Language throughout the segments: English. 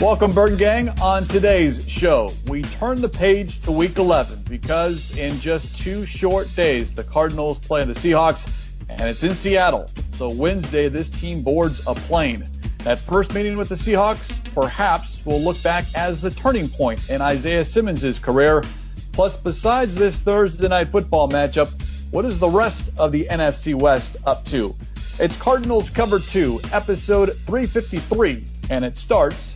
Welcome, Bird Gang. On today's show, we turn the page to week 11 because in just two short days, the Cardinals play the Seahawks and it's in Seattle. So Wednesday, this team boards a plane. That first meeting with the Seahawks perhaps will look back as the turning point in Isaiah Simmons' career. Plus, besides this Thursday night football matchup, what is the rest of the NFC West up to? It's Cardinals Cover 2, episode 353, and it starts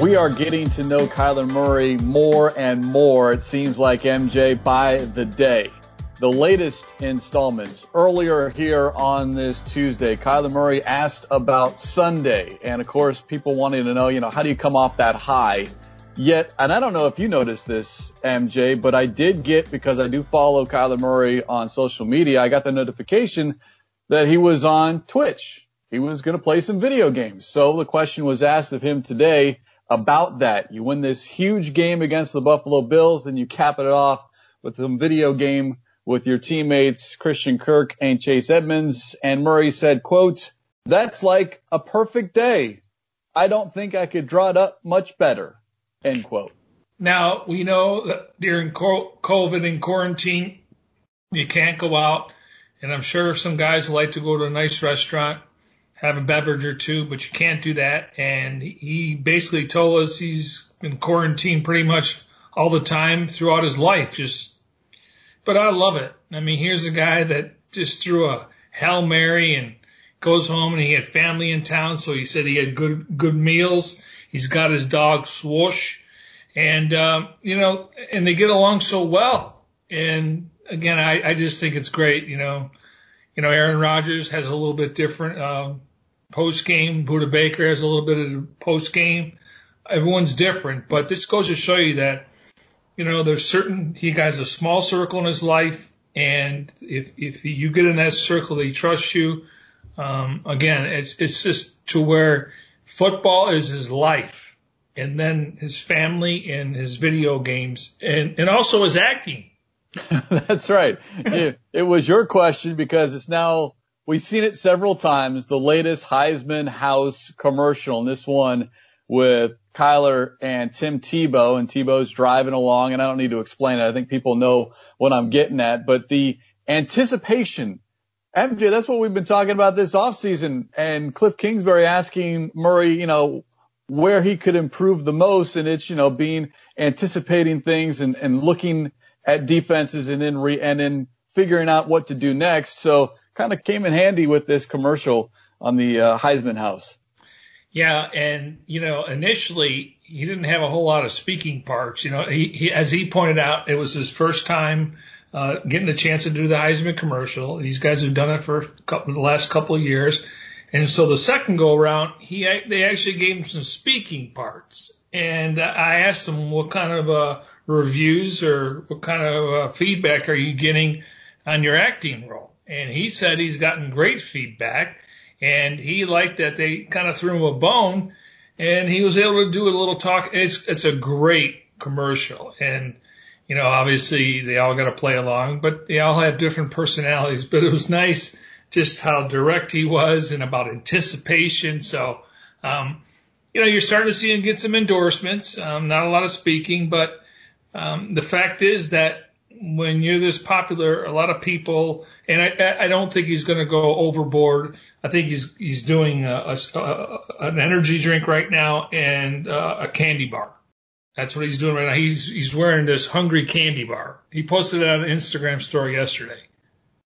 We are getting to know Kyler Murray more and more, it seems like MJ, by the day. The latest installments earlier here on this Tuesday, Kyler Murray asked about Sunday. And of course, people wanting to know, you know, how do you come off that high? Yet, and I don't know if you noticed this, MJ, but I did get, because I do follow Kyler Murray on social media, I got the notification that he was on Twitch. He was going to play some video games. So the question was asked of him today about that. You win this huge game against the Buffalo Bills, then you cap it off with some video game with your teammates Christian Kirk and Chase Edmonds. And Murray said, quote, that's like a perfect day. I don't think I could draw it up much better. End quote. Now we know that during COVID and quarantine, you can't go out. And I'm sure some guys like to go to a nice restaurant have a beverage or two, but you can't do that. And he basically told us he's been quarantined pretty much all the time throughout his life. Just, but I love it. I mean, here's a guy that just threw a Hail Mary and goes home and he had family in town. So he said he had good, good meals. He's got his dog swoosh and, um, you know, and they get along so well. And again, I, I just think it's great. You know, you know, Aaron Rodgers has a little bit different, um, post game. Budda Baker has a little bit of post game. Everyone's different, but this goes to show you that, you know, there's certain, he has a small circle in his life. And if, if you get in that circle, they trust you. Um, again, it's, it's just to where football is his life and then his family and his video games and, and also his acting. That's right. it, it was your question because it's now We've seen it several times. The latest Heisman House commercial, and this one with Kyler and Tim Tebow, and Tebow's driving along, and I don't need to explain it. I think people know what I'm getting at, but the anticipation. MJ, that's what we've been talking about this offseason, and Kliff Kingsbury asking Murray, you know, where he could improve the most, and it's, you know, being anticipating things and, and looking at defenses and then re, and then figuring out what to do next. So kind of came in handy with this commercial on the uh, Heisman House. Yeah, and you know, initially he didn't have a whole lot of speaking parts. You know, he, he as he pointed out, it was his first time uh, getting a chance to do the Heisman commercial. These guys have done it for couple, the last couple of years, and so the second go around, he they actually gave him some speaking parts. And I asked him what kind of uh, reviews or what kind of uh, feedback are you getting on your acting role? And he said he's gotten great feedback and he liked that they kind of threw him a bone and he was able to do a little talk. It's, it's a great commercial and, you know, obviously they all got to play along, but they all have different personalities, but it was nice just how direct he was and about anticipation. So, um, you know, you're starting to see him get some endorsements, um, not a lot of speaking, but, um, the fact is that when you're this popular, a lot of people, and I, I don't think he's going to go overboard. I think he's he's doing a, a, a, an energy drink right now and uh, a candy bar. That's what he's doing right now. He's he's wearing this hungry candy bar. He posted it on an Instagram story yesterday.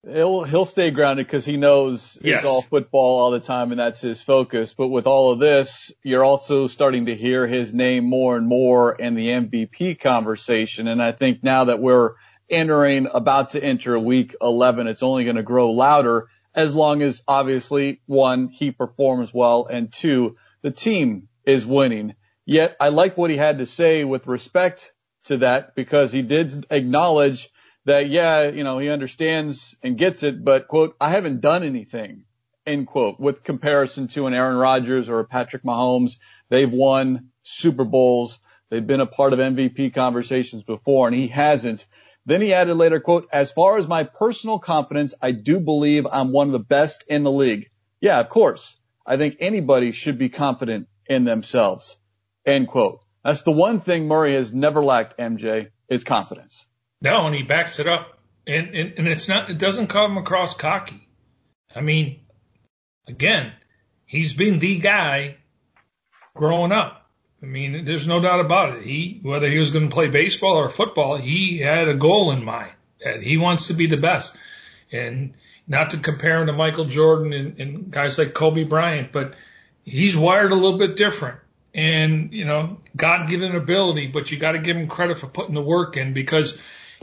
He'll he'll stay grounded because he knows yes. it's all football all the time and that's his focus. But with all of this, you're also starting to hear his name more and more in the MVP conversation. And I think now that we're entering, about to enter week 11. It's only going to grow louder as long as obviously one, he performs well and two, the team is winning. Yet I like what he had to say with respect to that because he did acknowledge that, yeah, you know, he understands and gets it, but quote, I haven't done anything, end quote, with comparison to an Aaron Rodgers or a Patrick Mahomes. They've won Super Bowls. They've been a part of MVP conversations before and he hasn't. Then he added later, quote, as far as my personal confidence, I do believe I'm one of the best in the league. Yeah, of course. I think anybody should be confident in themselves. End quote. That's the one thing Murray has never lacked, MJ, is confidence. No, and he backs it up. And, and, and it's not, it doesn't come across cocky. I mean, again, he's been the guy growing up. I mean, there's no doubt about it. He, whether he was going to play baseball or football, he had a goal in mind that he wants to be the best. And not to compare him to Michael Jordan and, and guys like Kobe Bryant, but he's wired a little bit different. And, you know, God given ability, but you got to give him credit for putting the work in because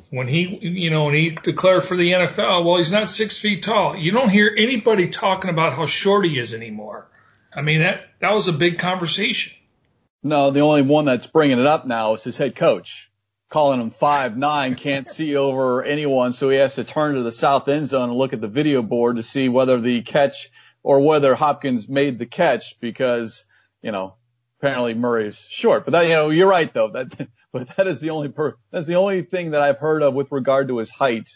when he, you know, when he declared for the NFL, well, he's not six feet tall. You don't hear anybody talking about how short he is anymore. I mean, that, that was a big conversation. No, the only one that's bringing it up now is his head coach, calling him five nine, can't see over anyone, so he has to turn to the south end zone and look at the video board to see whether the catch or whether Hopkins made the catch because you know apparently Murray's short. But that you know you're right though that but that is the only per that's the only thing that I've heard of with regard to his height.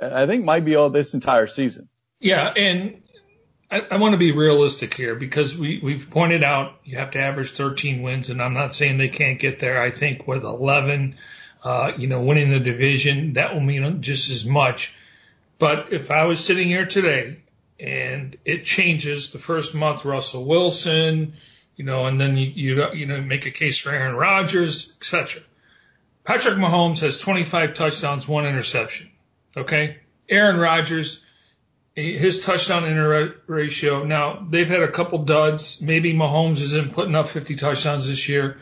I think might be all this entire season. Yeah, and I, I want to be realistic here because we, we've pointed out you have to average 13 wins, and I'm not saying they can't get there. I think with 11, uh, you know, winning the division, that will mean just as much. But if I was sitting here today and it changes the first month, Russell Wilson, you know, and then you, you, you know, make a case for Aaron Rodgers, etc. Patrick Mahomes has 25 touchdowns, one interception. Okay. Aaron Rodgers, his touchdown inter ratio. Now they've had a couple duds. Maybe Mahomes isn't putting up 50 touchdowns this year.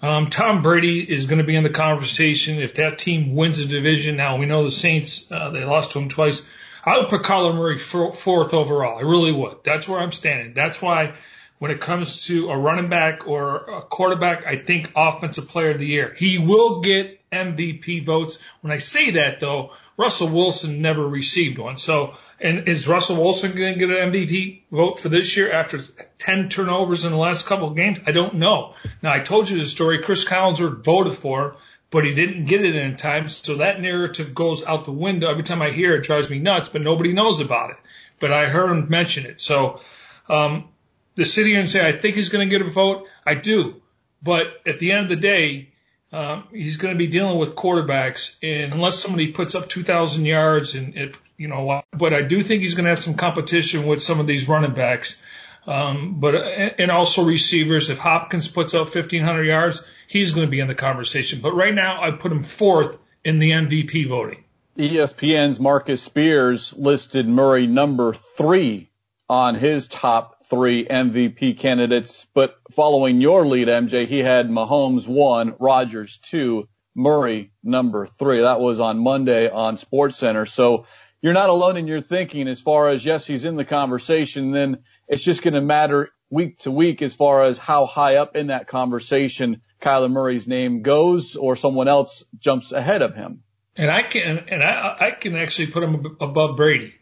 Um, Tom Brady is going to be in the conversation if that team wins the division. Now we know the Saints, uh, they lost to him twice. I would put Kyler Murray fourth overall. I really would. That's where I'm standing. That's why when it comes to a running back or a quarterback, I think offensive player of the year. He will get MVP votes. When I say that though, Russell Wilson never received one. So, and is Russell Wilson going to get an MVP vote for this year after 10 turnovers in the last couple of games? I don't know. Now, I told you the story. Chris Collinsworth voted for, but he didn't get it in time. So that narrative goes out the window. Every time I hear it, it drives me nuts, but nobody knows about it. But I heard him mention it. So, um, to sit here and say, I think he's going to get a vote, I do. But at the end of the day, um, he's going to be dealing with quarterbacks, and unless somebody puts up 2,000 yards, and if you know, but I do think he's going to have some competition with some of these running backs. Um, but and also receivers. If Hopkins puts up 1,500 yards, he's going to be in the conversation. But right now, I put him fourth in the MVP voting. ESPN's Marcus Spears listed Murray number three on his top three MVP candidates, but following your lead, MJ, he had Mahomes one, Rodgers two, Murray number three. That was on Monday on Sports Center. So you're not alone in your thinking as far as yes, he's in the conversation. Then it's just going to matter week to week as far as how high up in that conversation Kyler Murray's name goes or someone else jumps ahead of him. And I can, and I, I can actually put him above Brady.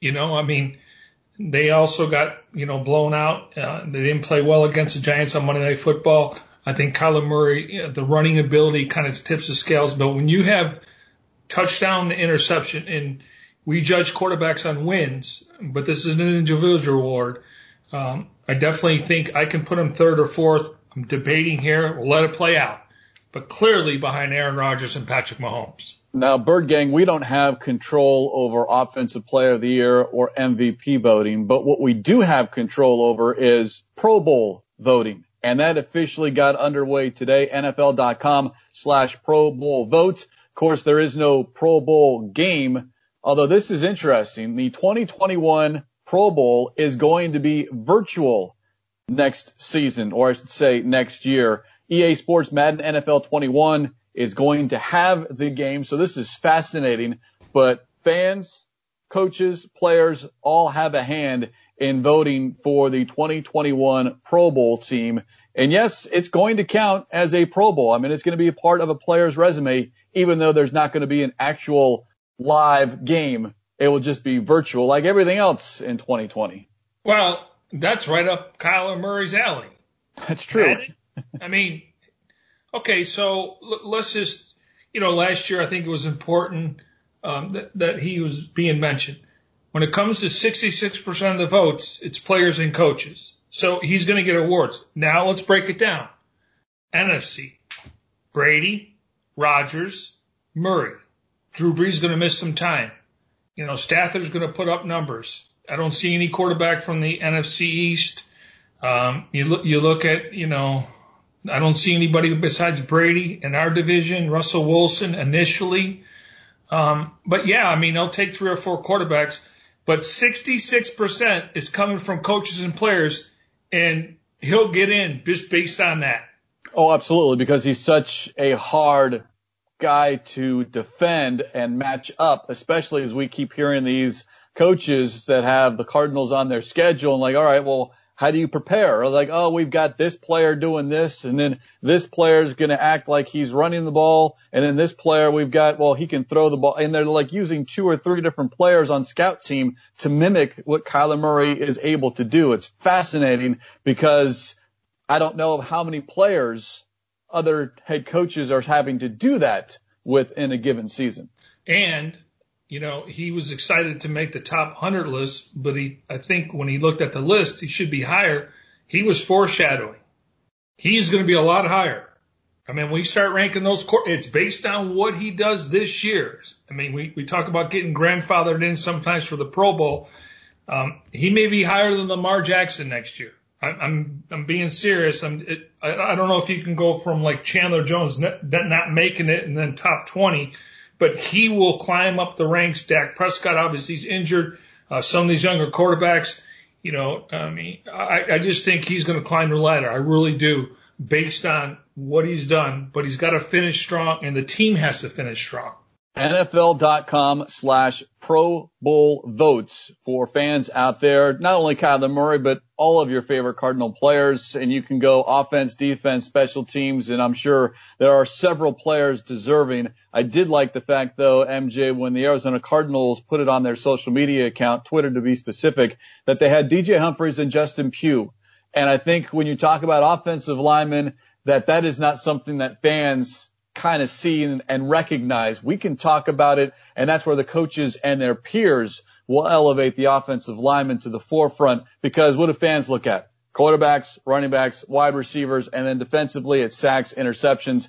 You know, I mean, they also got, you know, blown out. Uh, they didn't play well against the Giants on Monday Night Football. I think Kyler Murray, you the running ability kind of tips the scales. But when you have touchdown to interception, and we judge quarterbacks on wins, but this is an individual award. Um, I definitely think I can put him third or fourth. I'm debating here. We'll let it play out. But clearly behind Aaron Rodgers and Patrick Mahomes. Now, Bird Gang, we don't have control over Offensive Player of the Year or MVP voting, but what we do have control over is Pro Bowl voting. And that officially got underway today. NFL.com slash Pro Bowl votes. Of course, there is no Pro Bowl game, although this is interesting. The 2021 Pro Bowl is going to be virtual next season, or I should say next year. EA Sports Madden NFL 21 is going to have the game. So this is fascinating, but fans, coaches, players all have a hand in voting for the 2021 Pro Bowl team. And yes, it's going to count as a Pro Bowl. I mean, it's going to be a part of a player's resume, even though there's not going to be an actual live game. It will just be virtual like everything else in 2020. Well, that's right up Kyler Murray's alley. That's true. I mean, okay, so let's just, you know, last year I think it was important um, that, that he was being mentioned. When it comes to 66% of the votes, it's players and coaches. So he's going to get awards. Now let's break it down. NFC, Brady, Rodgers, Murray. Drew Brees is going to miss some time. You know, Stafford's going to put up numbers. I don't see any quarterback from the NFC East. Um, you look, you look at, you know, I don't see anybody besides Brady in our division, Russell Wilson initially. Um, but yeah, I mean, they'll take three or four quarterbacks, but 66% is coming from coaches and players and he'll get in just based on that. Oh, absolutely. Because he's such a hard guy to defend and match up, especially as we keep hearing these coaches that have the Cardinals on their schedule and like, all right, well, how do you prepare? Or like, oh, we've got this player doing this, and then this player is going to act like he's running the ball, and then this player we've got, well, he can throw the ball, and they're like using two or three different players on scout team to mimic what Kyler Murray is able to do. It's fascinating because I don't know how many players other head coaches are having to do that within a given season. And you know, he was excited to make the top 100 list, but he, I think when he looked at the list, he should be higher. He was foreshadowing. He's going to be a lot higher. I mean, we start ranking those, it's based on what he does this year. I mean, we, we talk about getting grandfathered in sometimes for the Pro Bowl. Um, he may be higher than Lamar Jackson next year. I, I'm, I'm being serious. I'm, it, I, I don't know if you can go from like Chandler Jones not, not making it and then top 20 but he will climb up the ranks. Dak Prescott obviously he's injured. Uh, some of these younger quarterbacks, you know, I mean, I, I just think he's going to climb the ladder. I really do, based on what he's done. But he's got to finish strong, and the team has to finish strong. NFL.com slash Pro Bowl votes for fans out there. Not only Kyler Murray, but all of your favorite Cardinal players. And you can go offense, defense, special teams. And I'm sure there are several players deserving. I did like the fact though, MJ, when the Arizona Cardinals put it on their social media account, Twitter to be specific, that they had DJ Humphries and Justin Pugh. And I think when you talk about offensive linemen, that that is not something that fans kind of see and, and recognize. We can talk about it, and that's where the coaches and their peers will elevate the offensive linemen to the forefront because what do fans look at? Quarterbacks, running backs, wide receivers, and then defensively it's sacks, interceptions.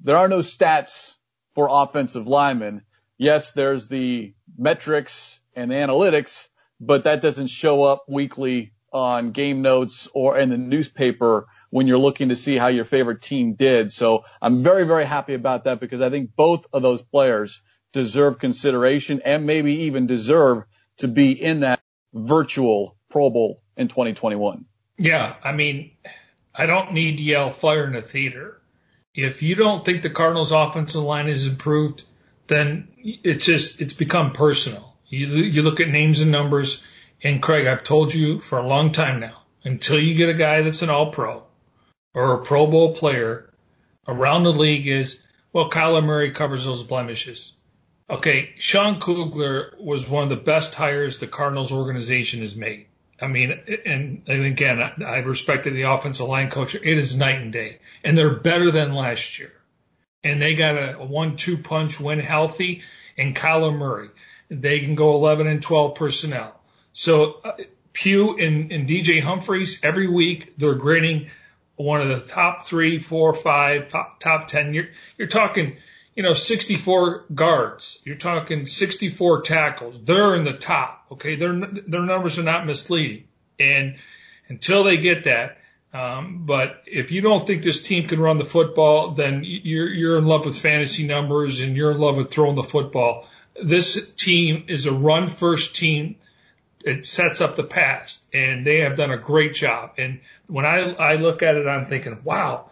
There are no stats for offensive linemen. Yes, there's the metrics and the analytics, but that doesn't show up weekly on game notes or in the newspaper when you're looking to see how your favorite team did. So I'm very, very happy about that because I think both of those players deserve consideration and maybe even deserve to be in that virtual Pro Bowl in 2021. Yeah. I mean, I don't need to yell fire in the theater. If you don't think the Cardinals offensive line is improved, then it's just, it's become personal. You, you look at names and numbers and Craig, I've told you for a long time now, until you get a guy that's an all pro, or a Pro Bowl player around the league is, well, Kyler Murray covers those blemishes. Okay, Sean Kugler was one of the best hires the Cardinals organization has made. I mean, and, and again, I, I respected the offensive line coach. It is night and day, and they're better than last year. And they got a, one-two punch when healthy, and Kyler Murray. They can go 11 and 12 personnel. So uh, Pugh and, and DJ Humphries every week they're grading one of the top three, four, five, top, top 10. You're, you're talking, you know, 64 guards. You're talking 64 tackles. They're in the top. Okay. Their, their numbers are not misleading. And until they get that, um, but if you don't think this team can run the football, then you're, you're in love with fantasy numbers and you're in love with throwing the football. This team is a run first team it sets up the past, and they have done a great job. And when I I look at it, I'm thinking, wow,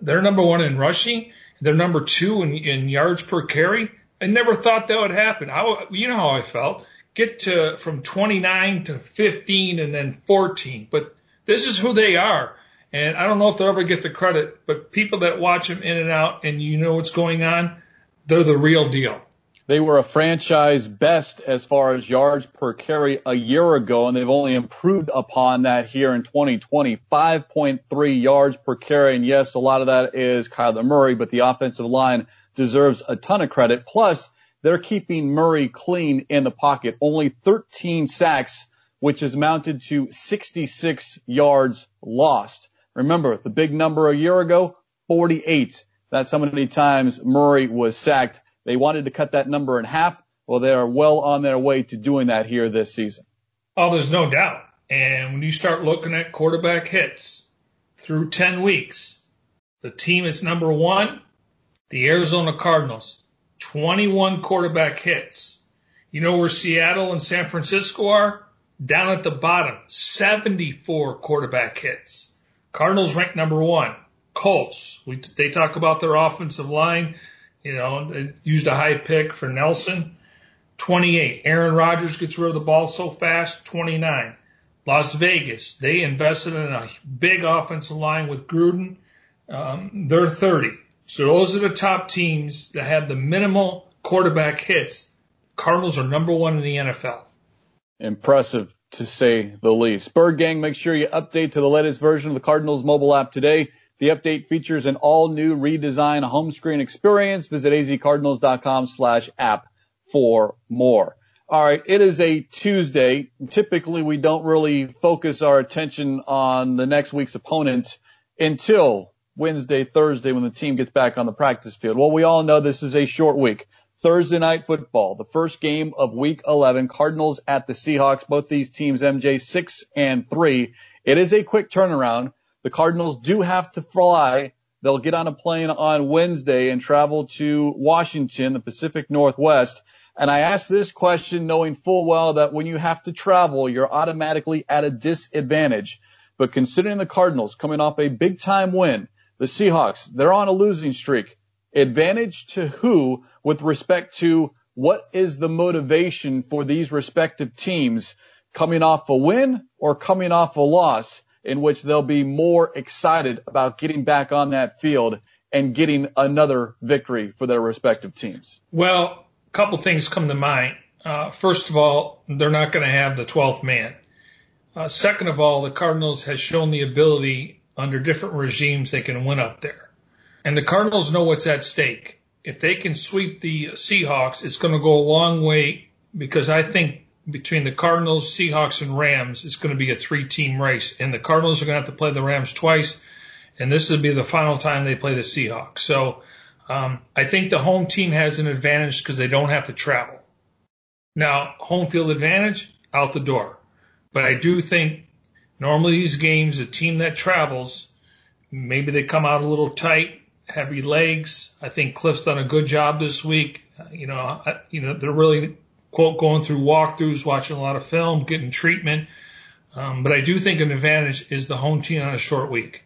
they're number one in rushing, they're number two in, in yards per carry. I never thought that would happen. I, you know how I felt. Get to from 29 to 15 and then 14, but this is who they are. And I don't know if they'll ever get the credit, but people that watch them in and out and you know what's going on, they're the real deal. They were a franchise best as far as yards per carry a year ago, and they've only improved upon that here in 2020. 5.3 yards per carry. And yes, a lot of that is Kyler Murray, but the offensive line deserves a ton of credit. Plus, they're keeping Murray clean in the pocket. Only 13 sacks, which is mounted to 66 yards lost. Remember, the big number a year ago, 48. That's how many times Murray was sacked. They wanted to cut that number in half. Well, they are well on their way to doing that here this season. Oh, there's no doubt. And when you start looking at quarterback hits through 10 weeks, the team is number one, the Arizona Cardinals, 21 quarterback hits. You know where Seattle and San Francisco are? Down at the bottom, 74 quarterback hits. Cardinals ranked number one. Colts, we, they talk about their offensive line. You know, they used a high pick for Nelson. 28. Aaron Rodgers gets rid of the ball so fast. 29. Las Vegas, they invested in a big offensive line with Gruden. Um, they're 30. So those are the top teams that have the minimal quarterback hits. Cardinals are number one in the NFL. Impressive to say the least. Bird Gang, make sure you update to the latest version of the Cardinals mobile app today. The update features an all new redesigned home screen experience. Visit azcardinals.com slash app for more. All right. It is a Tuesday. Typically we don't really focus our attention on the next week's opponent until Wednesday, Thursday when the team gets back on the practice field. Well, we all know this is a short week. Thursday night football, the first game of week 11, Cardinals at the Seahawks. Both these teams, MJ six and three. It is a quick turnaround. The Cardinals do have to fly. They'll get on a plane on Wednesday and travel to Washington, the Pacific Northwest. And I ask this question knowing full well that when you have to travel, you're automatically at a disadvantage. But considering the Cardinals coming off a big time win, the Seahawks, they're on a losing streak. Advantage to who with respect to what is the motivation for these respective teams coming off a win or coming off a loss? In which they'll be more excited about getting back on that field and getting another victory for their respective teams? Well, a couple things come to mind. Uh, first of all, they're not going to have the 12th man. Uh, second of all, the Cardinals has shown the ability under different regimes they can win up there. And the Cardinals know what's at stake. If they can sweep the Seahawks, it's going to go a long way because I think between the Cardinals, Seahawks, and Rams is going to be a three team race. And the Cardinals are going to have to play the Rams twice. And this will be the final time they play the Seahawks. So um, I think the home team has an advantage because they don't have to travel. Now, home field advantage, out the door. But I do think normally these games, a team that travels, maybe they come out a little tight, heavy legs. I think Kliff's done a good job this week. You know, I, you know, they're really quote, going through walkthroughs, watching a lot of film, getting treatment. Um, but I do think an advantage is the home team on a short week.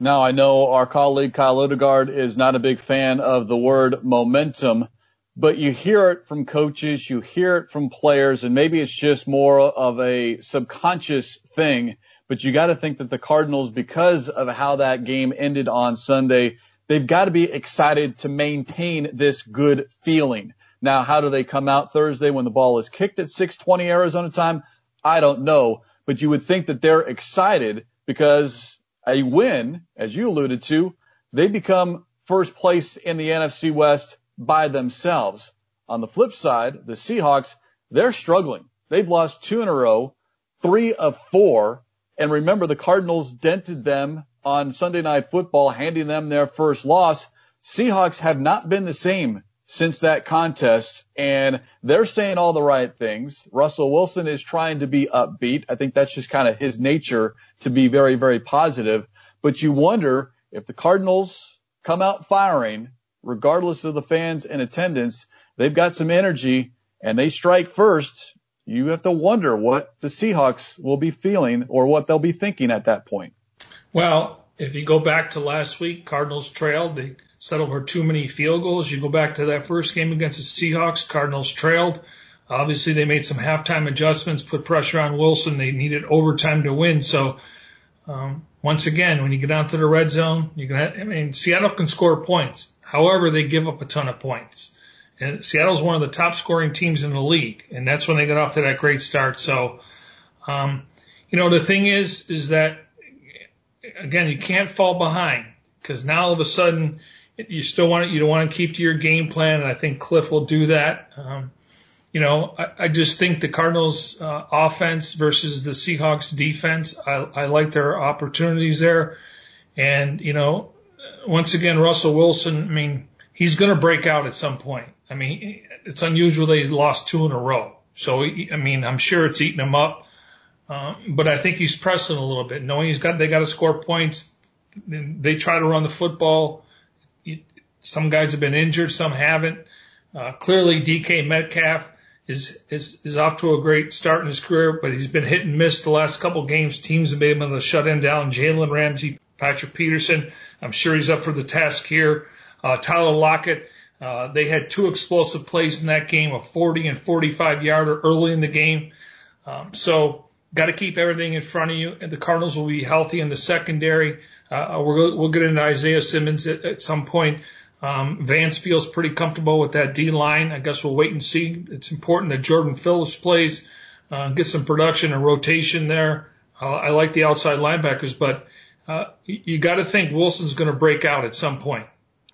Now I know our colleague Kyle Odegard is not a big fan of the word momentum, but you hear it from coaches, you hear it from players, and maybe it's just more of a subconscious thing. But you got to think that the Cardinals, because of how that game ended on Sunday, they've got to be excited to maintain this good feeling. Now, how do they come out Thursday when the ball is kicked at 620 Arizona time? I don't know, but you would think that they're excited because a win, as you alluded to, they become first place in the NFC West by themselves. On the flip side, the Seahawks, they're struggling. They've lost two in a row, three of four. And remember, the Cardinals dented them on Sunday night football, handing them their first loss. Seahawks have not been the same since that contest and they're saying all the right things. Russell Wilson is trying to be upbeat. I think that's just kind of his nature to be very, very positive. But you wonder if the Cardinals come out firing, regardless of the fans in attendance, they've got some energy and they strike first. You have to wonder what the Seahawks will be feeling or what they'll be thinking at that point. Well, if you go back to last week, Cardinals trailed. They settled for too many field goals. You go back to that first game against the Seahawks, Cardinals trailed. Obviously, they made some halftime adjustments, put pressure on Wilson. They needed overtime to win. So Um, once again, when you get down to the red zone, you can. I mean, Seattle can score points. However, they give up a ton of points. And Seattle's one of the top scoring teams in the league, and that's when they got off to that great start. So, um, you know, the thing is, is that again, you can't fall behind because now all of a sudden you still want to, you don't want to keep to your game plan, and I think Kliff will do that. Um, you know, I, I just think the Cardinals uh, offense versus the Seahawks defense, I, I like their opportunities there. And, you know, once again, Russell Wilson, I mean, he's going to break out at some point. I mean, it's unusual that he's lost two in a row. So, I mean, I'm sure it's eating him up. Um, but I think he's pressing a little bit, knowing he's got, they got to score points. They try to run the football. Some guys have been injured, some haven't. Uh, clearly DK Metcalf is, is, is off to a great start in his career, but he's been hit and miss the last couple games. Teams have been able to shut him down. Jalen Ramsey, Patrick Peterson. I'm sure he's up for the task here. Uh, Tyler Lockett, uh, they had two explosive plays in that game, a 40 and 45 yarder early in the game. Um, so got to keep everything in front of you. And the Cardinals will be healthy in the secondary. Uh, we'll, we'll get into Isaiah Simmons at, at some point. Um, Vance feels pretty comfortable with that D line. I guess we'll wait and see. It's important that Jordan Phillips plays, uh, get some production and rotation there. Uh, I like the outside linebackers, but uh, you got to think Wilson's going to break out at some point.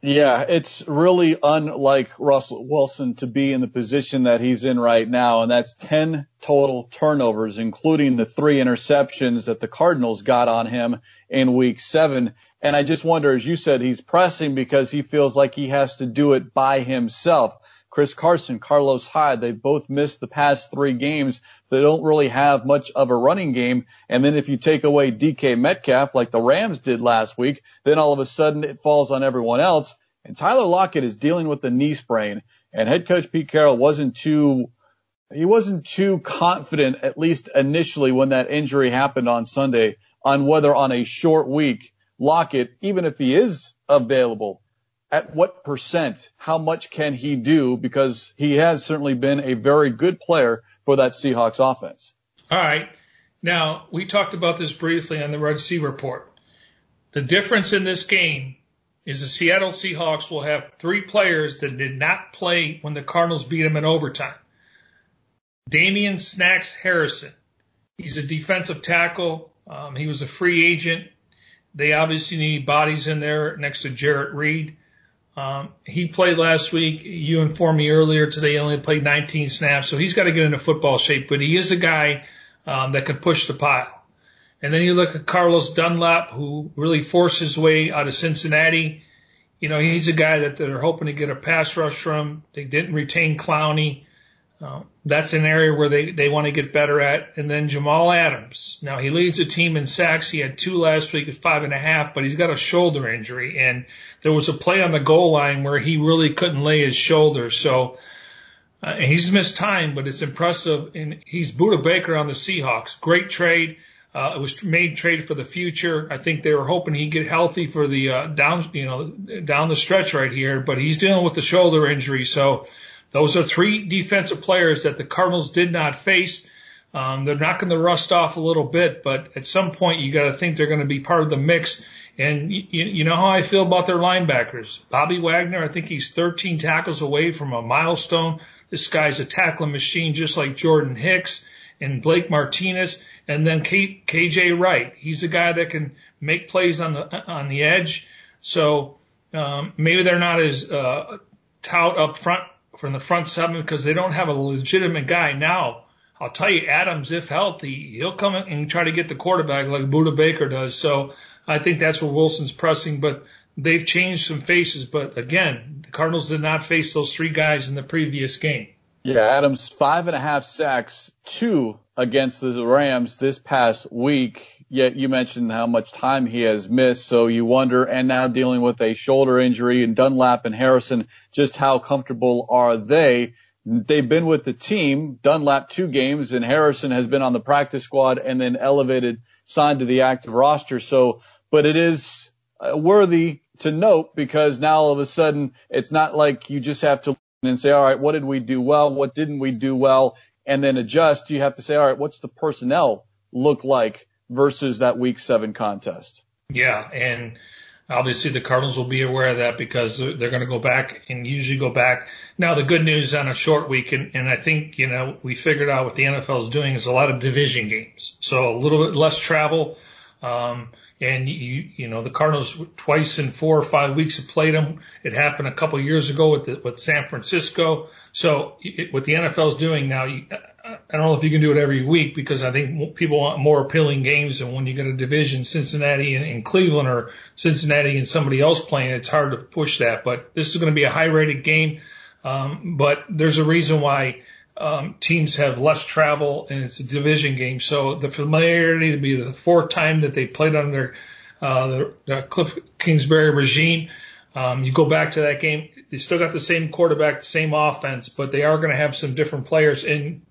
Yeah, it's really unlike Russell Wilson to be in the position that he's in right now, and that's 10 total turnovers, including the three interceptions that the Cardinals got on him in week seven. And I just wonder, as you said, he's pressing because he feels like he has to do it by himself. Chris Carson, Carlos Hyde, they've both missed the past three games. They don't really have much of a running game. And then if you take away DK Metcalf, like the Rams did last week, then all of a sudden it falls on everyone else. And Tyler Lockett is dealing with the knee sprain. And head coach Pete Carroll wasn't too, he wasn't too confident, at least initially when that injury happened on Sunday, on whether on a short week, Lockett, even if he is available, at what percent, how much can he do? Because he has certainly been a very good player for that Seahawks offense. All right. Now, we talked about this briefly on the Red Sea report. The difference in this game is the Seattle Seahawks will have three players that did not play when the Cardinals beat them in overtime. Damon Snacks Harrison. He's a defensive tackle. Um, he was a free agent. They obviously need bodies in there next to Jarran Reed. Um, he played last week. You informed me earlier today he only played 19 snaps, so he's got to get into football shape. But he is a guy um, that can push the pile. And then you look at Carlos Dunlap, who really forced his way out of Cincinnati. You know, he's a guy that they're hoping to get a pass rush from. They didn't retain Clowney. Uh, that's an area where they, they want to get better at. And then Jamal Adams. Now he leads the team in sacks. He had two last week at five and a half, but he's got a shoulder injury. And there was a play on the goal line where he really couldn't lay his shoulder. So, uh, he's missed time, but it's impressive. And he's Budda Baker on the Seahawks. Great trade. Uh, it was made trade for the future. I think they were hoping he'd get healthy for the uh, down, you know, down the stretch right here, but he's dealing with the shoulder injury. So those are three defensive players that the Cardinals did not face. Um, they're knocking the rust off a little bit, but at some point you got to think they're going to be part of the mix. And you, you know how I feel about their linebackers. Bobby Wagner, I think he's 13 tackles away from a milestone. This guy's a tackling machine, just like Jordan Hicks and Blake Martinez, and then K, KJ Wright. He's a guy that can make plays on the on the edge. So um, maybe they're not as uh, tout up front from the front seven because they don't have a legitimate guy now. I'll tell you, Adams, if healthy, he'll come and try to get the quarterback like Budda Baker does. So I think that's what Wilson's pressing, but they've changed some faces. But again, the Cardinals did not face those three guys in the previous game. Yeah, Adams, five and a half sacks, two against the Rams this past week. Yet you mentioned how much time he has missed. So you wonder, and now dealing with a shoulder injury and Dunlap and Harrison, just how comfortable are they? They've been with the team, Dunlap two games and Harrison has been on the practice squad and then elevated, signed to the active roster. So, but it is uh, worthy to note because now all of a sudden it's not like you just have to and say, all right, what did we do well? What didn't we do well? And then adjust. You have to say, all right, what's the personnel look like versus that week seven contest. Yeah. And obviously the Cardinals will be aware of that because they're going to go back and usually go back. Now the good news on a short week, and, and I think, you know, we figured out what the NFL is doing is a lot of division games. So a little bit less travel. Um, and you, you know, the Cardinals twice in four or five weeks have played them. It happened a couple years ago with the, with San Francisco. So it, what the NFL is doing now, you, I don't know if you can do it every week because I think people want more appealing games. And when you get a division, Cincinnati and, and Cleveland or Cincinnati and somebody else playing, it's hard to push that. But this is going to be a high rated game. Um, but there's a reason why um, teams have less travel and it's a division game. So the familiarity to be the fourth time that they played under uh, the, the Kliff Kingsbury regime. Um, you go back to that game, they still got the same quarterback, the same offense, but they are going to have some different players. And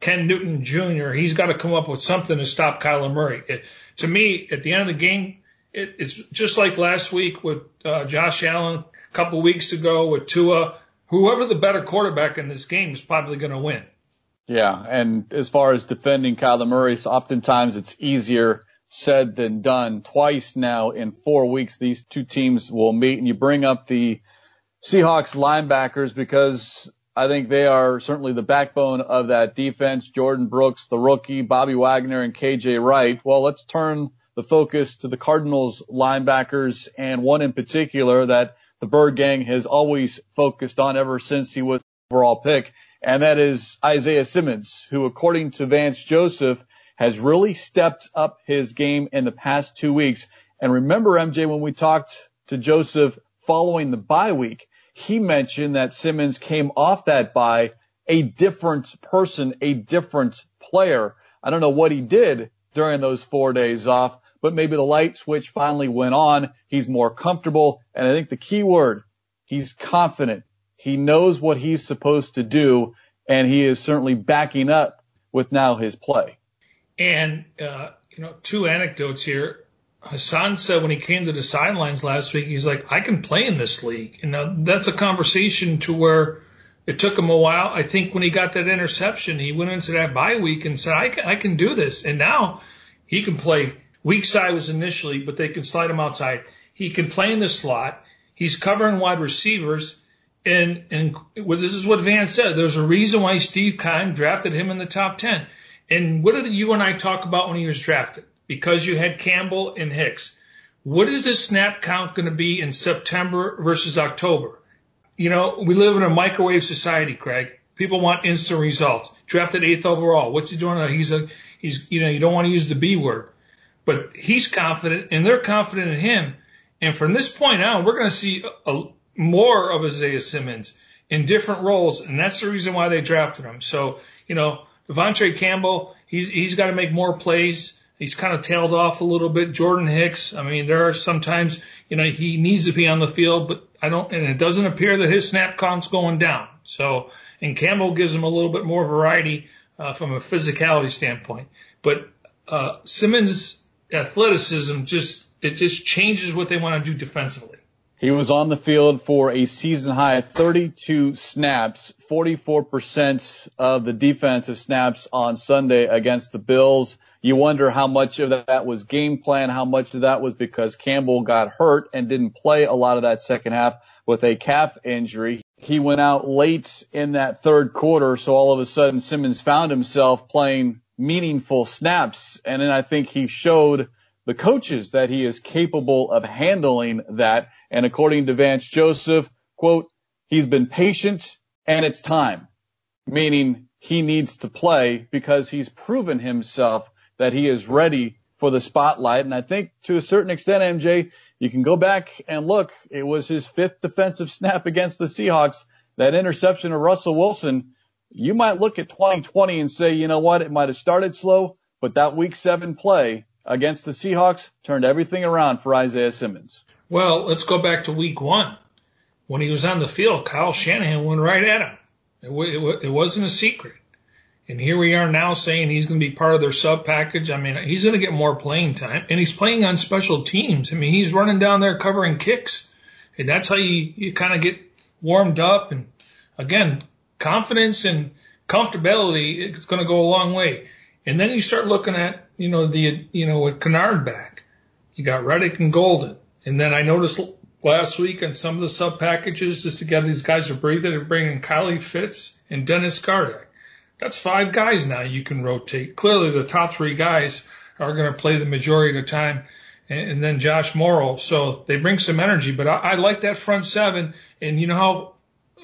Ken Norton Jr., he's got to come up with something to stop Kyler Murray. It, to me, at the end of the game, it, it's just like last week with uh, Josh Allen, a couple weeks ago with Tua whoever the better quarterback in this game is probably going to win. Yeah, and as far as defending Kyler Murray, oftentimes it's easier said than done. Twice now in four weeks, these two teams will meet, and you bring up the Seahawks linebackers because I think they are certainly the backbone of that defense. Jordyn Brooks, the rookie, Bobby Wagner, and KJ Wright. Well, let's turn the focus to the Cardinals linebackers and one in particular that the Bird Gang has always focused on ever since he was overall pick. And that is Isaiah Simmons, who according to Vance Joseph has really stepped up his game in the past two weeks. And remember, MJ, when we talked to Joseph following the bye week, he mentioned that Simmons came off that bye a different person, a different player. I don't know what he did during those four days off, but maybe the light switch finally went on. He's more comfortable. And I think the key word, he's confident. He knows what he's supposed to do. And he is certainly backing up with now his play. And, uh, you know, two anecdotes here. Haason said when he came to the sidelines last week, he's like, I can play in this league. And now that's a conversation to where it took him a while. I think when he got that interception, he went into that bye week and said, I can, I can do this. And now he can play Weak side was initially, but they can slide him outside. He can play in the slot. He's covering wide receivers. And, and this is what Van said. There's a reason why Steve Keim drafted him in the top 10. And what did you and I talk about when he was drafted? Because you had Campbell and Hicks. What is this snap count going to be in September versus October? You know, we live in a microwave society, Craig. People want instant results. Drafted eighth overall. What's he doing? He's a, he's, you know, you don't want to use the B word but he's confident and they're confident in him. And from this point on, we're going to see a, a, more of Isaiah Simmons in different roles. And that's the reason why they drafted him. So, you know, De'Vondre Campbell, he's, he's got to make more plays. He's kind of tailed off a little bit. Jordan Hicks, I mean, there are sometimes, you know, he needs to be on the field, but I don't, and it doesn't appear that his snap count's going down. So, and Campbell gives him a little bit more variety uh, from a physicality standpoint. But uh, Simmons athleticism just it just changes what they want to do defensively. He was on the field for a season high 32 snaps, 44% of the defensive snaps on Sunday against the Bills. You wonder how much of that was game plan, how much of that was because Campbell got hurt and didn't play a lot of that second half with a calf injury. He went out late in that third quarter, so all of a sudden Simmons found himself playing meaningful snaps. And then I think he showed the coaches that he is capable of handling that. And according to Vance Joseph, quote, he's been patient and it's time, meaning he needs to play because he's proven himself that he is ready for the spotlight. And I think to a certain extent, MJ, you can go back and look. It was his fifth defensive snap against the Seahawks. That interception of Russell Wilson you might look at 2020 and say, you know what, it might have started slow, but that week seven play against the Seahawks turned everything around for Isaiah Simmons. Well, let's go back to week one. When he was on the field, Kyle Shanahan went right at him. It, w- it wasn't a secret. And here we are now saying he's going to be part of their sub package. I mean, he's going to get more playing time and he's playing on special teams. I mean, he's running down there covering kicks and that's how you, you kind of get warmed up. And again, confidence and comfortability is going to go a long way. And then you start looking at, you know, the, you know, with Kennard back, you got Reddick and Golden. And then I noticed last week on some of the sub packages, just to get these guys to breathe, they're bringing Kylie Fitts and Dennis Gardeck. That's five guys now you can rotate. Clearly the top three guys are going to play the majority of the time and, then Josh Morrow. So they bring some energy, but I, I like that front seven. And you know how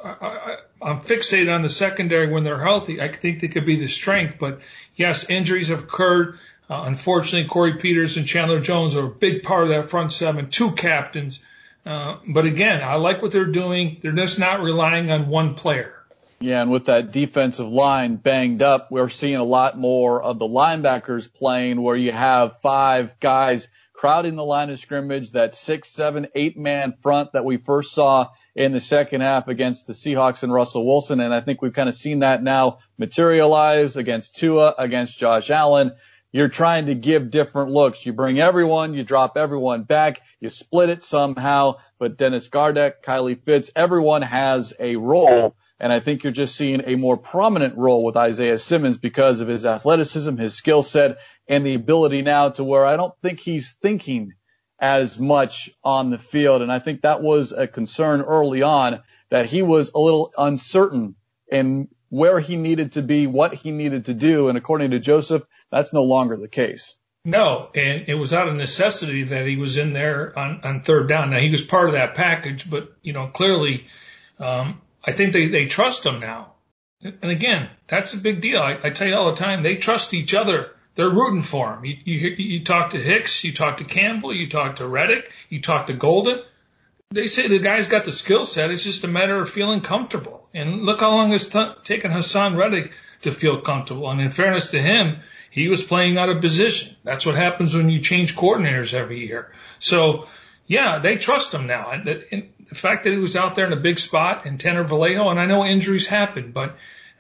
I, I'm fixated on the secondary when they're healthy. I think they could be the strength, but yes, injuries have occurred. Uh, unfortunately, Corey Peters and Chandler Jones are a big part of that front seven, two captains. Uh, but again, I like what they're doing. They're just not relying on one player. Yeah, and with that defensive line banged up, we're seeing a lot more of the linebackers playing where you have five guys crowding the line of scrimmage, that six, seven, eight man front that we first saw in the second half against the Seahawks and Russell Wilson. And I think we've kind of seen that now materialize against Tua, against Josh Allen. You're trying to give different looks. You bring everyone, you drop everyone back, you split it somehow. But Dennis Gardeck, Kylie Fitts, everyone has a role. And I think you're just seeing a more prominent role with Isaiah Simmons because of his athleticism, his skill set, and the ability now to where I don't think he's thinking as much on the field. And I think that was a concern early on that he was a little uncertain in where he needed to be, what he needed to do. And according to Joseph, that's no longer the case. No, and it was out of necessity that he was in there on, on third down. Now he was part of that package, but you know, clearly, um, I think they, they trust him now. And again, that's a big deal. I, I tell you all the time, they trust each other. They're rooting for him. You, you, you talk to Hicks, you talk to Campbell, you talk to Reddick, you talk to Golden. They say the guy's got the skill set. It's just a matter of feeling comfortable. And look how long it's t- taken Haason Reddick to feel comfortable. And in fairness to him, he was playing out of position. That's what happens when you change coordinators every year. So, yeah, they trust him now. And the fact that he was out there in a big spot and Tanner Vallejo, and I know injuries happen, but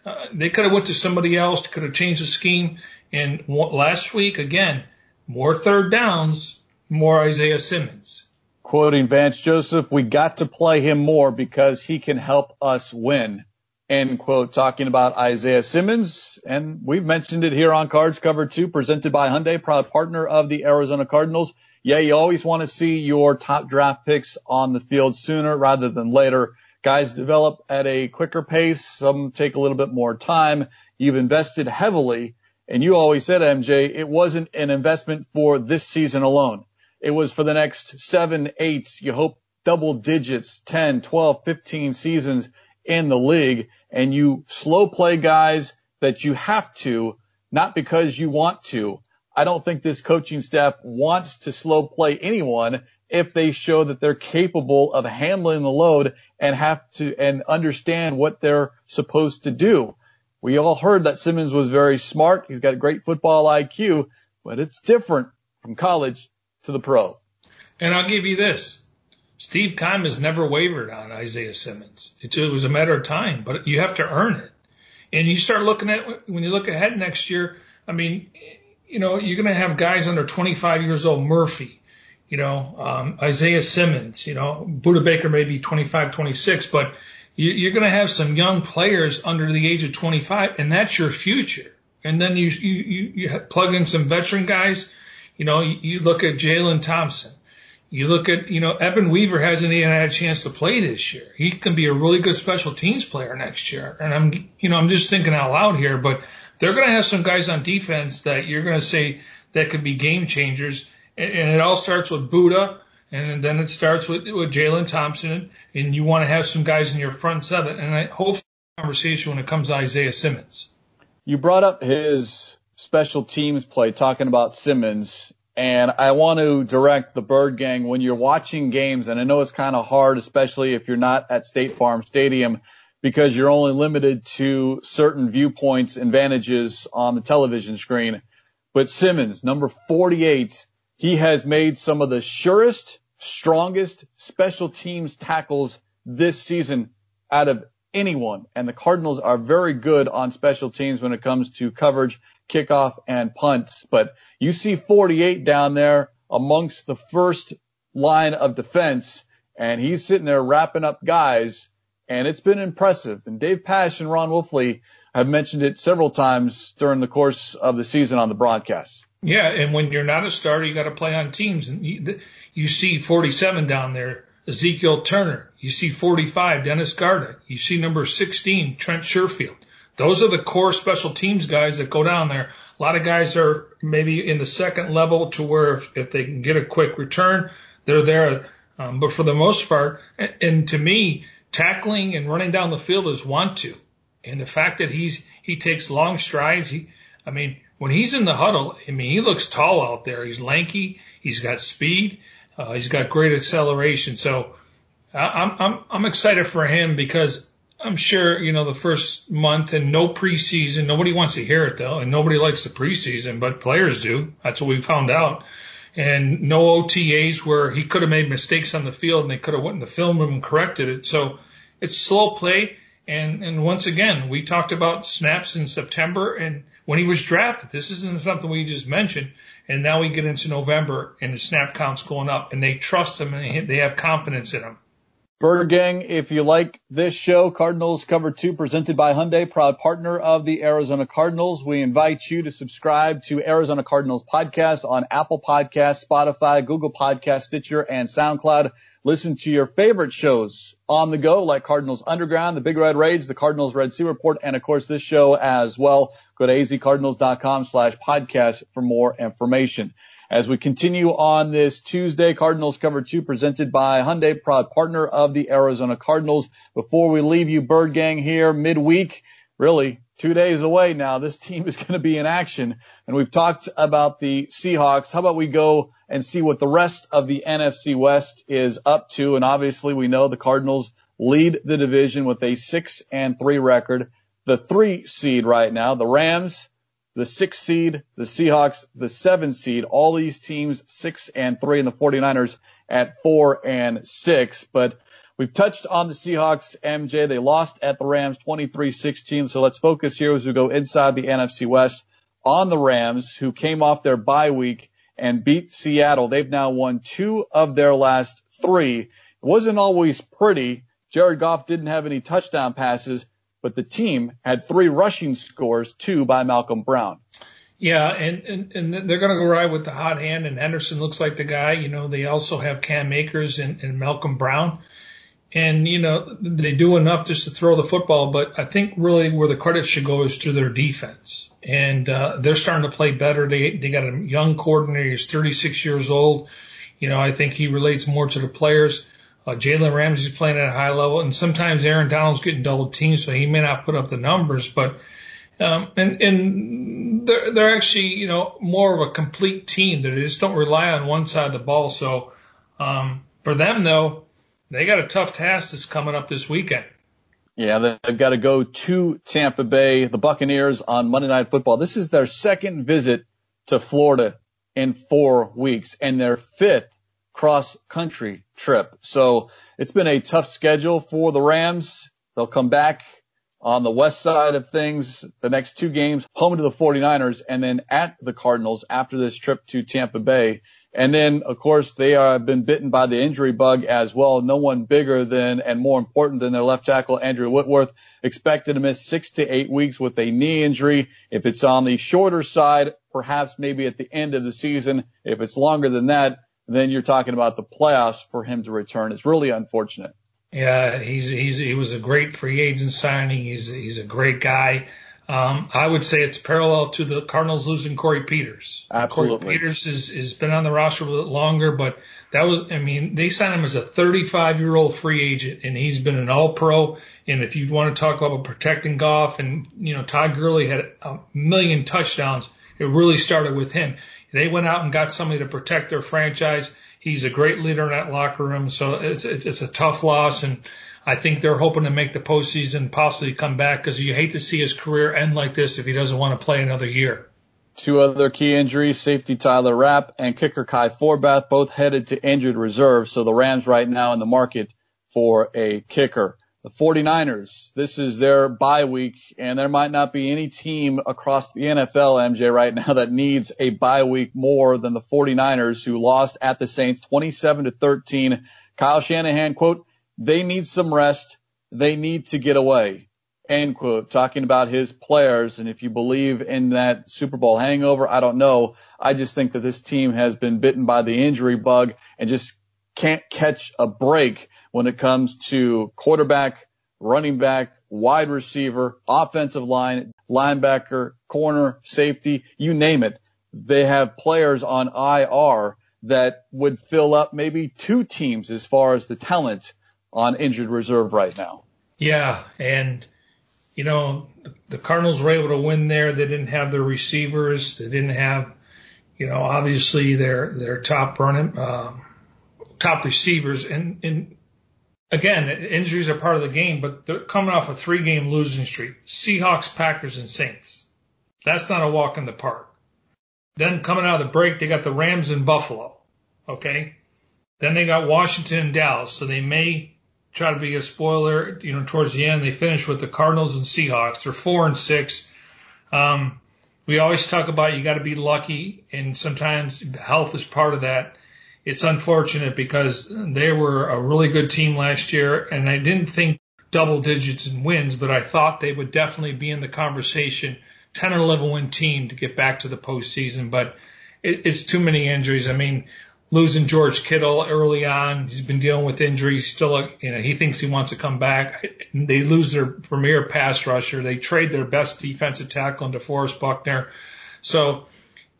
uh, they could have went to somebody else, could have changed the scheme. And last week, again, more third downs, more Isaiah Simmons. Quoting Vance Joseph, we got to play him more because he can help us win. End quote, talking about Isaiah Simmons. And we've mentioned it here on Cards Cover 2, presented by Hyundai, proud partner of the Arizona Cardinals. Yeah, you always want to see your top draft picks on the field sooner rather than later. Guys develop at a quicker pace. Some take a little bit more time. You've invested heavily. And you always said, MJ, it wasn't an investment for this season alone. It was for the next seven, eight, you hope double digits, 10, 12, 15 seasons in the league and you slow play guys that you have to, not because you want to. I don't think this coaching staff wants to slow play anyone if they show that they're capable of handling the load and have to and understand what they're supposed to do. We all heard that Simmons was very smart. He's got a great football IQ, but it's different from college to the pro. And I'll give you this. Steve Keim has never wavered on Isaiah Simmons. It was a matter of time, but you have to earn it. And you start looking at when you look ahead next year. I mean, you know, you're going to have guys under 25 years old, Murphy, you know, um, Isaiah Simmons, you know, Budda Baker may be 25, 26, but you, you're going to have some young players under the age of 25, and that's your future. And then you you you plug in some veteran guys. You know, you, you look at Jalen Thompson. You look at, you know, Evan Weaver hasn't even had a chance to play this year. He can be a really good special teams player next year. And I'm, you know, I'm just thinking out loud here, but they're going to have some guys on defense that you're going to say that could be game changers. And, it all starts with Budda, and then it starts with, with Jalen Thompson, and you want to have some guys in your front seven. And I hope conversation when it comes to Isaiah Simmons. You brought up his special teams play, talking about Simmons, and I want to direct the Bird Gang when you're watching games, and I know it's kind of hard, especially if you're not at State Farm Stadium, because you're only limited to certain viewpoints and vantages on the television screen. But Simmons, number 48, he has made some of the surest, strongest special teams tackles this season out of anyone. And the Cardinals are very good on special teams when it comes to coverage, kickoff, and punts. But you see 48 down there amongst the first line of defense, and he's sitting there wrapping up guys, and it's been impressive. And Dave Pasch and Ron Wolfley have mentioned it several times during the course of the season on the broadcast. Yeah, and when you're not a starter, you got to play on teams. And you, you see 47 down there, Ezekiel Turner. You see 45, Dennis Gardeck. You see number 16, Trent Sherfield. Those are the core special teams guys that go down there. A lot of guys are maybe in the second level to where if, if they can get a quick return, they're there. Um, but for the most part, and, and to me, tackling and running down the field is want to. And the fact that he's he takes long strides, he I mean, when he's in the huddle, I mean, he looks tall out there. He's lanky. He's got speed. Uh, he's got great acceleration. So I'm, I'm, I'm excited for him because I'm sure, you know, the first month and no preseason, nobody wants to hear it though. And nobody likes the preseason, but players do. That's what we found out. And no OTAs where he could have made mistakes on the field and they could have went in the film room and corrected it. So it's slow play. And, and once again, we talked about snaps in September and when he was drafted, this isn't something we just mentioned. And now we get into November and the snap count's going up and they trust him and they have confidence in him. Bird Gang, if you like this show, Cardinals Cover 2 presented by Hyundai, proud partner of the Arizona Cardinals. We invite you to subscribe to Arizona Cardinals podcast on Apple Podcasts, Spotify, Google Podcasts, Stitcher, and SoundCloud. Listen to your favorite shows on the go like Cardinals Underground, the Big Red Rage, the Cardinals Red Sea Report, and of course this show as well. Go to azcardinals.com slash podcast for more information. As we continue on this Tuesday, Cardinals cover two presented by Hyundai, proud partner of the Arizona Cardinals. Before we leave you, Bird Gang here midweek, really two days away now, this team is going to be in action. And we've talked about the Seahawks. How about we go and see what the rest of the NFC West is up to? And obviously we know the Cardinals lead the division with a six and three record. The three seed right now, the Rams, the six seed, the Seahawks, the seven seed, all these teams six and three and the 49ers at four and six. But we've touched on the Seahawks, MJ. They lost at the Rams 23-16. So let's focus here as we go inside the NFC West on the Rams who came off their bye week and beat Seattle. They've now won two of their last three. It wasn't always pretty. Jared Goff didn't have any touchdown passes, but the team had three rushing scores, two by Malcolm Brown. Yeah, and, and, and they're going to go ride with the hot hand, and Henderson looks like the guy. You know, they also have Cam Akers and, and Malcolm Brown. And, you know, they do enough just to throw the football, but I think really where the credit should go is to their defense. And, uh, they're starting to play better. They, they got a young coordinator. He's 36 years old. You know, I think he relates more to the players. Uh, Jalen Ramsey's playing at a high level, and sometimes Aaron Donald's getting double teamed, so he may not put up the numbers, but um, and and they're they're actually you know more of a complete team. They just don't rely on one side of the ball. So um, for them though, they got a tough task that's coming up this weekend. Yeah, they've got to go to Tampa Bay, the Buccaneers on Monday Night Football. This is their second visit to Florida in four weeks and their fifth cross country trip. So it's been a tough schedule for the Rams. They'll come back on the west side of things the next two games, home to the 49ers and then at the Cardinals after this trip to Tampa Bay. And then, of course, they have been bitten by the injury bug as well. No one bigger than and more important than their left tackle, Andrew Whitworth, expected to miss six to eight weeks with a knee injury. If it's on the shorter side, perhaps maybe at the end of the season. If it's longer than that, then you're talking about the playoffs for him to return. It's really unfortunate. Yeah, he's he's he was a great free agent signing. He's he's a great guy. Um, I would say it's parallel to the Cardinals losing Corey Peters. Absolutely. Corey Peters has is been on the roster a little longer, but that was, I mean, they signed him as a 35 year old free agent and he's been an all pro. And if you want to talk about protecting Goff and, you know, Todd Gurley had a million touchdowns, it really started with him. They went out and got somebody to protect their franchise. He's a great leader in that locker room. So it's, it's a tough loss. And I think they're hoping to make the postseason, possibly come back because you hate to see his career end like this if he doesn't want to play another year. Two other key injuries, safety Taylor Rapp and kicker Kai Forbath, both headed to injured reserve. So the Rams right now in the market for a kicker. The 49ers, this is their bye week and there might not be any team across the NFL, MJ, right now that needs a bye week more than the 49ers who lost at the Saints 27 to 13. Kyle Shanahan, quote, they need some rest. They need to get away. end quote, talking about his players. And if you believe in that Super Bowl hangover, I don't know. I just think that this team has been bitten by the injury bug and just can't catch a break when it comes to quarterback, running back, wide receiver, offensive line, linebacker, corner, safety, you name it. They have players on IR that would fill up maybe two teams as far as the talent on injured reserve right now. Yeah, and you know the Cardinals were able to win there. They didn't have their receivers. They didn't have, you know, obviously their their top running uh, top receivers. And and again, injuries are part of the game, but they're coming off a three game losing streak. Seahawks, Packers, and Saints. That's not a walk in the park. Then coming out of the break, they got the Rams and Buffalo. Okay. Then they got Washington and Dallas. So they may try to be a spoiler, you know, towards the end. They finish with the Cardinals and Seahawks. They're four and six. Um, we always talk about you got to be lucky, and sometimes health is part of that. It's unfortunate because they were a really good team last year, and I didn't think double digits in wins, but I thought they would definitely be in the conversation 10 or 11 win team to get back to the postseason, but it, it's too many injuries. I mean, losing George Kittle early on, he's been dealing with injuries. Still, you know, he thinks he wants to come back. They lose their premier pass rusher. They trade their best defensive tackle in DeForest Buckner. So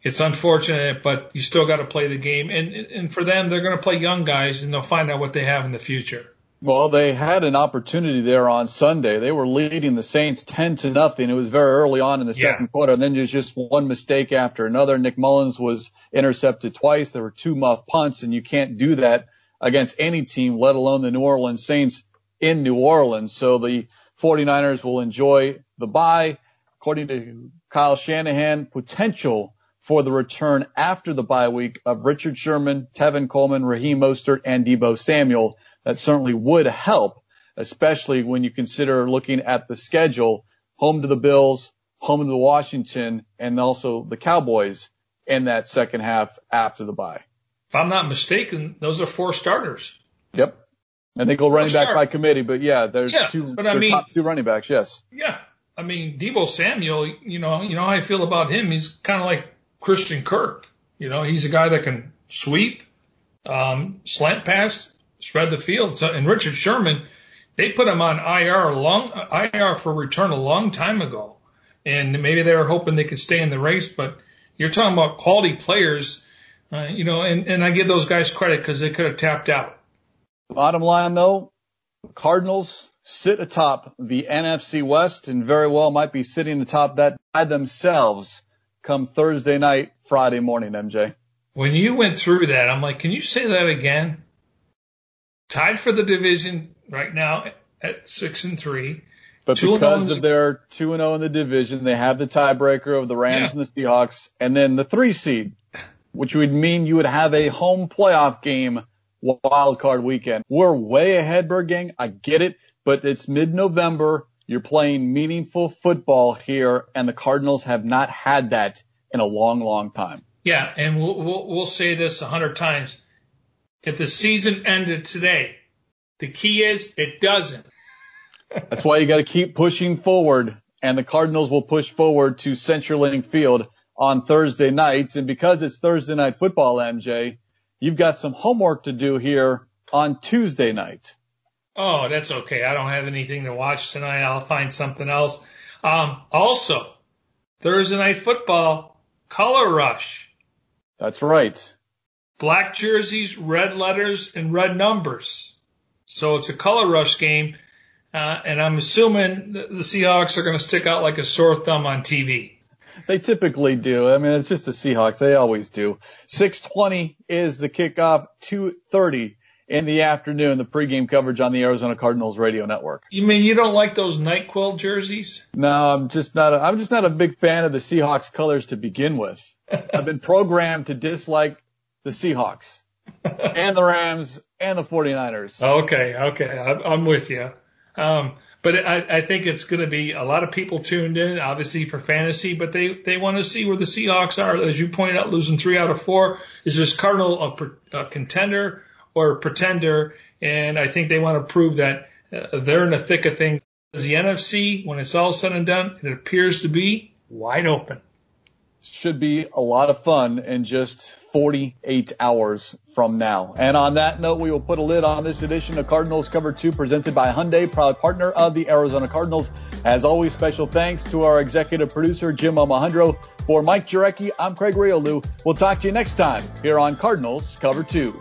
it's unfortunate, but you still got to play the game. And, and for them, they're going to play young guys and they'll find out what they have in the future. Well, they had an opportunity there on Sunday. They were leading the Saints 10 to nothing. It was very early on in the yeah. second quarter. And then there's just one mistake after another. Nick Mullens was intercepted twice. There were two muff punts and you can't do that against any team, let alone the New Orleans Saints in New Orleans. So the 49ers will enjoy the bye. According to Kyle Shanahan, potential for the return after the bye week of Richard Sherman, Tevin Coleman, Raheem Mostert, and Deebo Samuel that certainly would help, especially when you consider looking at the schedule, home to the Bills, home to the Washington, and also the Cowboys in that second half after the bye. If I'm not mistaken, those are four starters. Yep. And they go running back by committee, but yeah, there's yeah, two, but I mean, top two running backs, yes. Yeah. I mean, Deebo Samuel, you know, you know how I feel about him. He's kind of like Christian Kirk. You know, he's a guy that can sweep, um, slant pass, spread the field. So, and Richard Sherman, they put him on IR long IR for return a long time ago, and maybe they were hoping they could stay in the race. But you're talking about quality players, uh, you know, and and I give those guys credit because they could have tapped out. Bottom line though, Cardinals sit atop the NFC West and very well might be sitting atop that by themselves come Thursday night, Friday morning, MJ. When you went through that, I'm like, can you say that again? Tied for the division right now at six and three. But because of their two and zero oh in the division, they have the tiebreaker of the Rams yeah. and the Seahawks, and then the three seed, which would mean you would have a home playoff game wild card weekend. We're way ahead, Bird Gang. I get it, but it's mid-November. You're playing meaningful football here, and the Cardinals have not had that in a long, long time. Yeah, and we'll we'll, we'll say this a hundred times if the season ended today. The key is it doesn't. That's why you got to keep pushing forward, and the Cardinals will push forward to CenturyLink Field on Thursday nights. And because it's Thursday night football, MJ, you've got some homework to do here on Tuesday night. Oh, that's okay. I don't have anything to watch tonight. I'll find something else. Um, also, Thursday night football, color rush. That's right black jerseys, red letters, and red numbers. So it's a color rush game. Uh, and I'm assuming the Seahawks are going to stick out like a sore thumb on TV. They typically do. I mean, it's just the Seahawks. They always do. 620 is the kickoff. 230 in the afternoon, the pregame coverage on the Arizona Cardinals radio network. You mean you don't like those NyQuil jerseys? No, I'm just not. A, I'm just not a big fan of the Seahawks colors to begin with. I've been programmed to dislike the Seahawks and the Rams and the 49ers. Okay, okay, I'm with you. Um, but I, I think it's going to be a lot of people tuned in, obviously for fantasy, but they, they want to see where the Seahawks are. As you pointed out, losing three out of four. Is this Cardinal a, a contender or a pretender? And I think they want to prove that uh, they're in the thick of things the NFC, when it's all said and done, it appears to be wide open. Should be a lot of fun in just 48 hours from now. And on that note, we will put a lid on this edition of Cardinals Cover 2 presented by Hyundai, proud partner of the Arizona Cardinals. As always, special thanks to our executive producer, Jim Omahundro. For Mike Jurecki, I'm Craig Grialou. We'll talk to you next time here on Cardinals Cover 2.